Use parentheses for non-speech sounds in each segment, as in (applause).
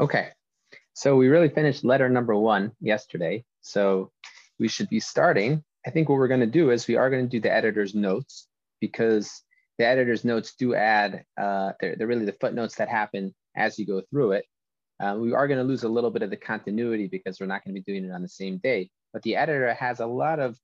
Okay, so we really finished letter number one yesterday. So we should be starting. I think what we're going to do is we are going to do the editor's notes because the editor's notes do add, uh, they're, they're really the footnotes that happen as you go through it. Uh, we are going to lose a little bit of the continuity because we're not going to be doing it on the same day. But the editor has a lot of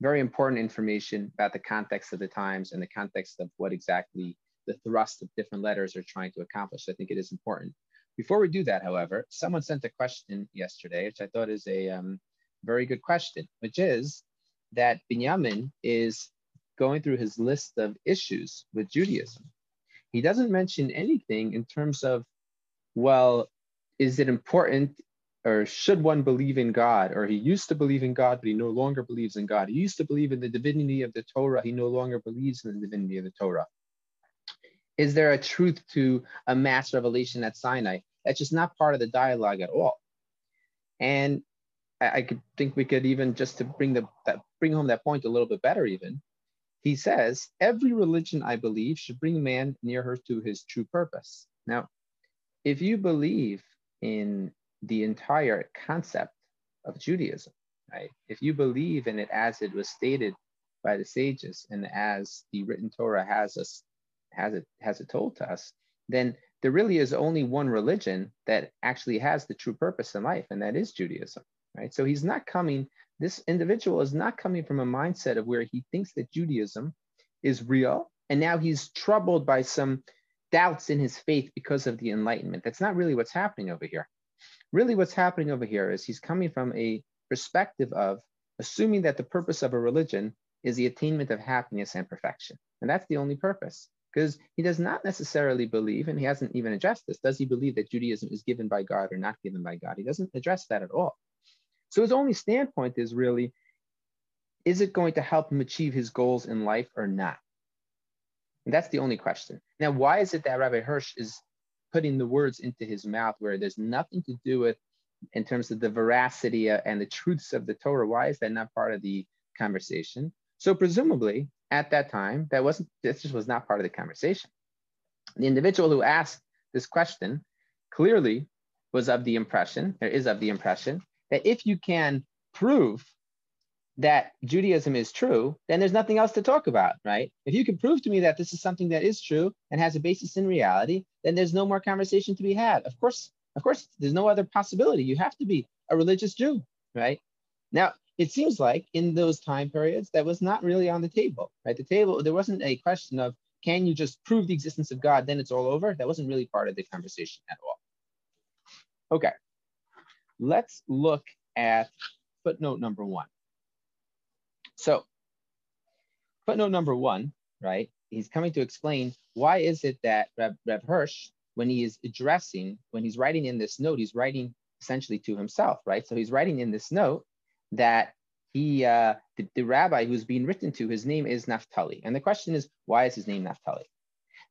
very important information about the context of the times and the context of what exactly the thrust of different letters are trying to accomplish. I think it is important. Before we do that, however, someone sent a question yesterday, which I thought is a um, very good question, which is that Binyamin is going through his list of issues with Judaism. He doesn't mention anything in terms of, well, is it important or should one believe in God? Or he used to believe in God, but he no longer believes in God. He used to believe in the divinity of the Torah. He no longer believes in the divinity of the Torah is there a truth to a mass revelation at Sinai? That's just not part of the dialogue at all. And I, I could think we could even just to bring the that bring home that point a little bit better, even. He says, every religion I believe should bring man nearer to his true purpose. Now, if you believe in the entire concept of Judaism, right? If you believe in it as it was stated by the sages and as the written Torah has us has it has it told to us, then there really is only one religion that actually has the true purpose in life, and that is Judaism. Right. So he's not coming, this individual is not coming from a mindset of where he thinks that Judaism is real. And now he's troubled by some doubts in his faith because of the enlightenment. That's not really what's happening over here. Really, what's happening over here is he's coming from a perspective of assuming that the purpose of a religion is the attainment of happiness and perfection. And that's the only purpose because he does not necessarily believe, and he hasn't even addressed this, does he believe that Judaism is given by God or not given by God? He doesn't address that at all. So his only standpoint is really, is it going to help him achieve his goals in life or not? And that's the only question. Now, why is it that Rabbi Hirsch is putting the words into his mouth where there's nothing to do with in terms of the veracity and the truths of the Torah? Why is that not part of the conversation? So presumably, at that time, that wasn't this just was not part of the conversation. The individual who asked this question clearly was of the impression, or is of the impression, that if you can prove that Judaism is true, then there's nothing else to talk about, right? If you can prove to me that this is something that is true and has a basis in reality, then there's no more conversation to be had. Of course, of course, there's no other possibility. You have to be a religious Jew, right? Now, it seems like in those time periods that was not really on the table right? The table there wasn't a question of can you just prove the existence of god then it's all over? That wasn't really part of the conversation at all. Okay. Let's look at footnote number one. So footnote number one right he's coming to explain why is it that Rev, Rev Hirsch, when he is addressing, when he's writing in this note, he's writing essentially to himself, right? So he's writing in this note that he, uh, the, the rabbi who's being written to, his name is Naphtali. And the question is, why is his name Naphtali?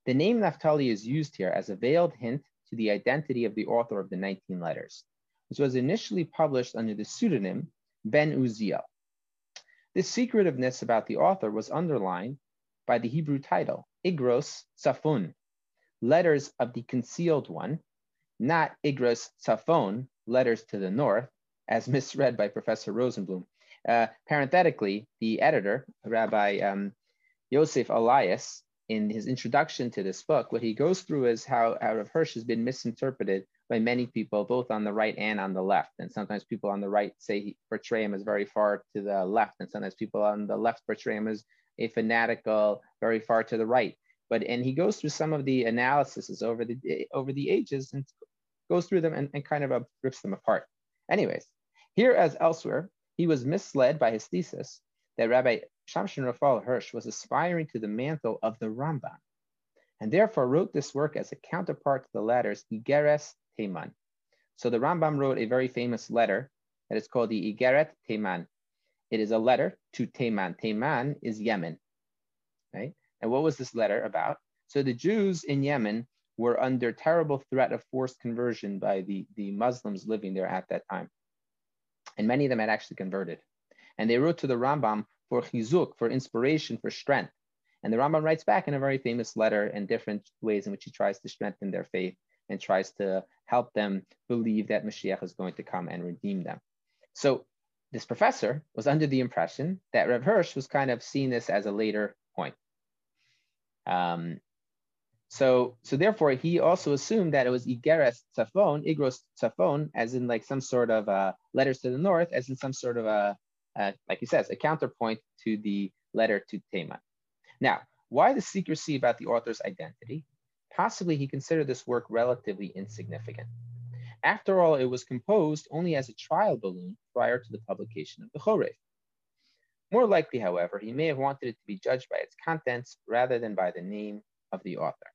The name Naphtali is used here as a veiled hint to the identity of the author of the 19 letters, which was initially published under the pseudonym Ben Uziel. This secretiveness about the author was underlined by the Hebrew title, Igros Safun, letters of the concealed one, not Igros Safon, letters to the north, as (laughs) misread by Professor Rosenbloom. Uh, parenthetically, the editor, Rabbi um, Yosef Elias, in his introduction to this book, what he goes through is how, Rav Hirsch has been misinterpreted by many people, both on the right and on the left. And sometimes people on the right say he portray him as very far to the left, and sometimes people on the left portray him as a fanatical, very far to the right. But and he goes through some of the analyses over the over the ages and goes through them and, and kind of uh, rips them apart. Anyways, here, as elsewhere, he was misled by his thesis that Rabbi Shamshon Raphael Hirsch was aspiring to the mantle of the Rambam, and therefore wrote this work as a counterpart to the latter's Igeres Teman. So the Rambam wrote a very famous letter that is called the Igeret Teman. It is a letter to Teman. Teman is Yemen, right? And what was this letter about? So the Jews in Yemen were under terrible threat of forced conversion by the, the Muslims living there at that time. And many of them had actually converted. And they wrote to the Rambam for chizuk, for inspiration, for strength. And the Rambam writes back in a very famous letter in different ways in which he tries to strengthen their faith and tries to help them believe that Mashiach is going to come and redeem them. So this professor was under the impression that Rev Hirsch was kind of seeing this as a later point. Um, so, so therefore, he also assumed that it was Igeres Tzafon, Igros Tzafon, as in like some sort of uh, letters to the north, as in some sort of a, uh, like he says, a counterpoint to the letter to Tema. Now, why the secrecy about the author's identity? Possibly he considered this work relatively insignificant. After all, it was composed only as a trial balloon prior to the publication of the Chorev. More likely, however, he may have wanted it to be judged by its contents rather than by the name of the author.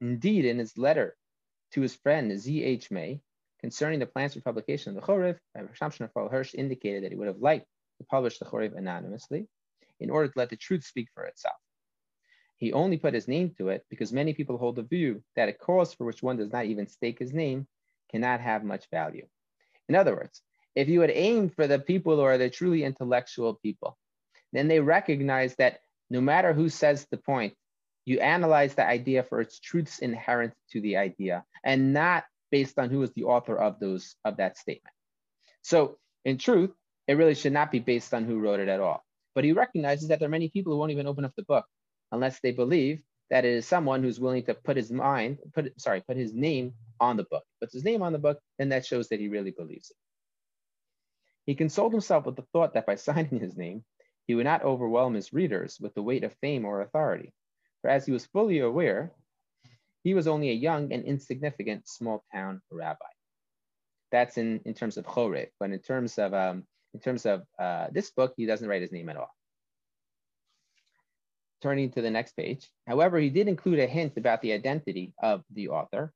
Indeed, in his letter to his friend Z.H. May concerning the plans for publication of the Chorev, Shamshon Hirsch indicated that he would have liked to publish the Chorev anonymously in order to let the truth speak for itself. He only put his name to it because many people hold the view that a cause for which one does not even stake his name cannot have much value. In other words, if you had aimed for the people who are the truly intellectual people, then they recognize that no matter who says the point, you analyze the idea for its truths inherent to the idea and not based on who is the author of those of that statement. So in truth, it really should not be based on who wrote it at all. But he recognizes that there are many people who won't even open up the book unless they believe that it is someone who's willing to put his mind, put sorry, put his name on the book. Puts his name on the book, then that shows that he really believes it. He consoled himself with the thought that by (laughs) signing his name, he would not overwhelm his readers with the weight of fame or authority. For as he was fully aware, he was only a young and insignificant small town rabbi. That's in, in terms of Chorev, but in terms of um, in terms of uh, this book, he doesn't write his name at all. Turning to the next page. However, he did include a hint about the identity of the author,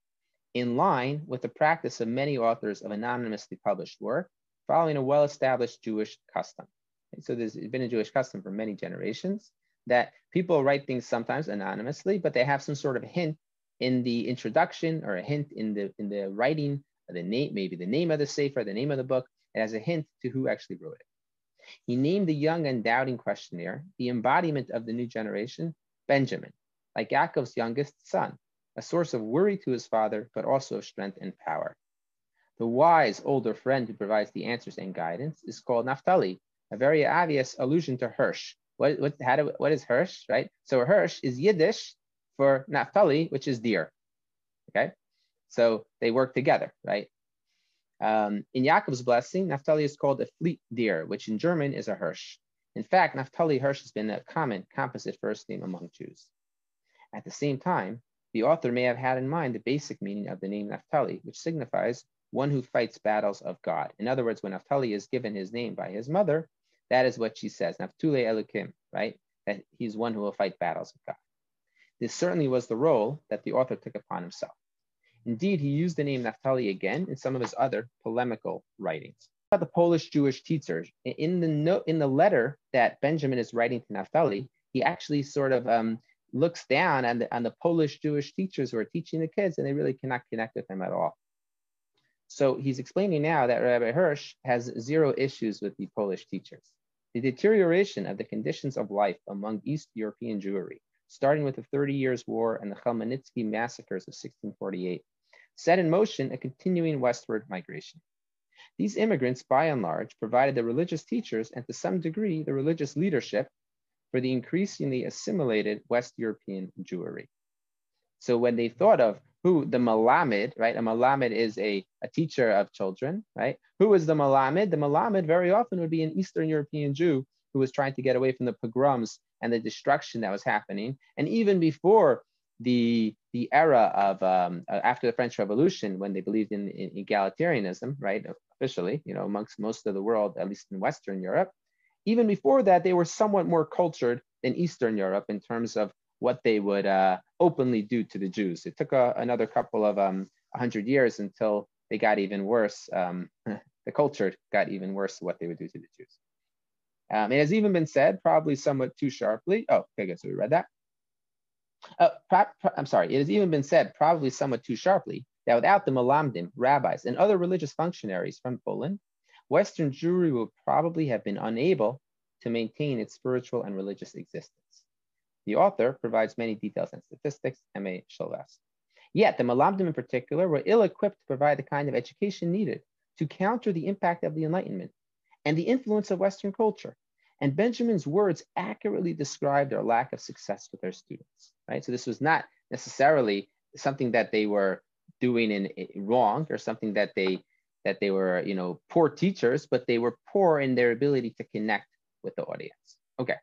in line with the practice of many authors of anonymously published work, following a well-established Jewish custom. And so there's been a Jewish custom for many generations that people write things sometimes anonymously, but they have some sort of hint in the introduction or a hint in the in the writing, the name, maybe the name of the sefer, the name of the book. Has a hint to who actually wrote it. He named the young and doubting questionnaire the embodiment of the new generation, Benjamin, like Yaakov's youngest son, a source of worry to his father, but also of strength and power. The wise older friend who provides the answers and guidance is called Naphtali, a very obvious allusion to Hirsch, what, what, how do, what is Hirsch, right? So Hirsch is Yiddish for Naphtali, which is deer, okay? So they work together, right? Um, in Yaakov's blessing, Naphtali is called a fleet deer, which in German is a Hirsch. In fact, Naphtali Hirsch has been a common composite first name among Jews. At the same time, the author may have had in mind the basic meaning of the name Naphtali, which signifies one who fights battles of God. In other words, when Naphtali is given his name by his mother, that is what she says, Naftule Elokim, right? That he's one who will fight battles of God. This certainly was the role that the author took upon himself. Indeed, he used the name Naphtali again in some of his other polemical writings. About the Polish Jewish teachers, in the note, in the letter that Benjamin is writing to Naphtali, he actually sort of um, looks down on the, on the Polish Jewish teachers who are teaching the kids, and they really cannot connect with them at all. So he's explaining now that Rabbi Hirsch has zero issues with the Polish teachers. The deterioration of the conditions of life among East European Jewry, starting with the Thirty Years' War and the Khmelnytsky massacres of 1648, set in motion a continuing westward migration. These immigrants, by and large, provided the religious teachers and to some degree the religious leadership for the increasingly assimilated West European Jewry. So when they thought of who the Malamed, right? A Malamed is a, a teacher of children, right? Who is the Malamed? The Malamed very often would be an Eastern European Jew who was trying to get away from the pogroms and the destruction that was happening. And even before the, the era of um, uh, after the French Revolution, when they believed in, in egalitarianism, right? Officially, you know, amongst most of the world, at least in Western Europe, even before that, they were somewhat more cultured than Eastern Europe in terms of what they would uh, openly do to the Jews. It took a, another couple of um, 100 years until they got even worse. Um, (laughs) the culture got even worse what they would do to the Jews. Um, it has even been said, probably somewhat too sharply. Oh, okay, good. So we read that. Uh, I'm sorry. It has even been said, probably somewhat too sharply, that without the Malamdim, rabbis, and other religious functionaries from Poland, Western Jewry would probably have been unable to maintain its spiritual and religious existence. The author provides many details and statistics, M.A. Shulvass. Yet the Malamdim in particular were ill-equipped to provide the kind of education needed to counter the impact of the Enlightenment and the influence of Western culture. And Benjamin's words accurately describe their lack of success with their students, right? So this was not necessarily something that they were doing in, in wrong or something that they that they were, you know, poor teachers, but they were poor in their ability to connect with the audience. Okay,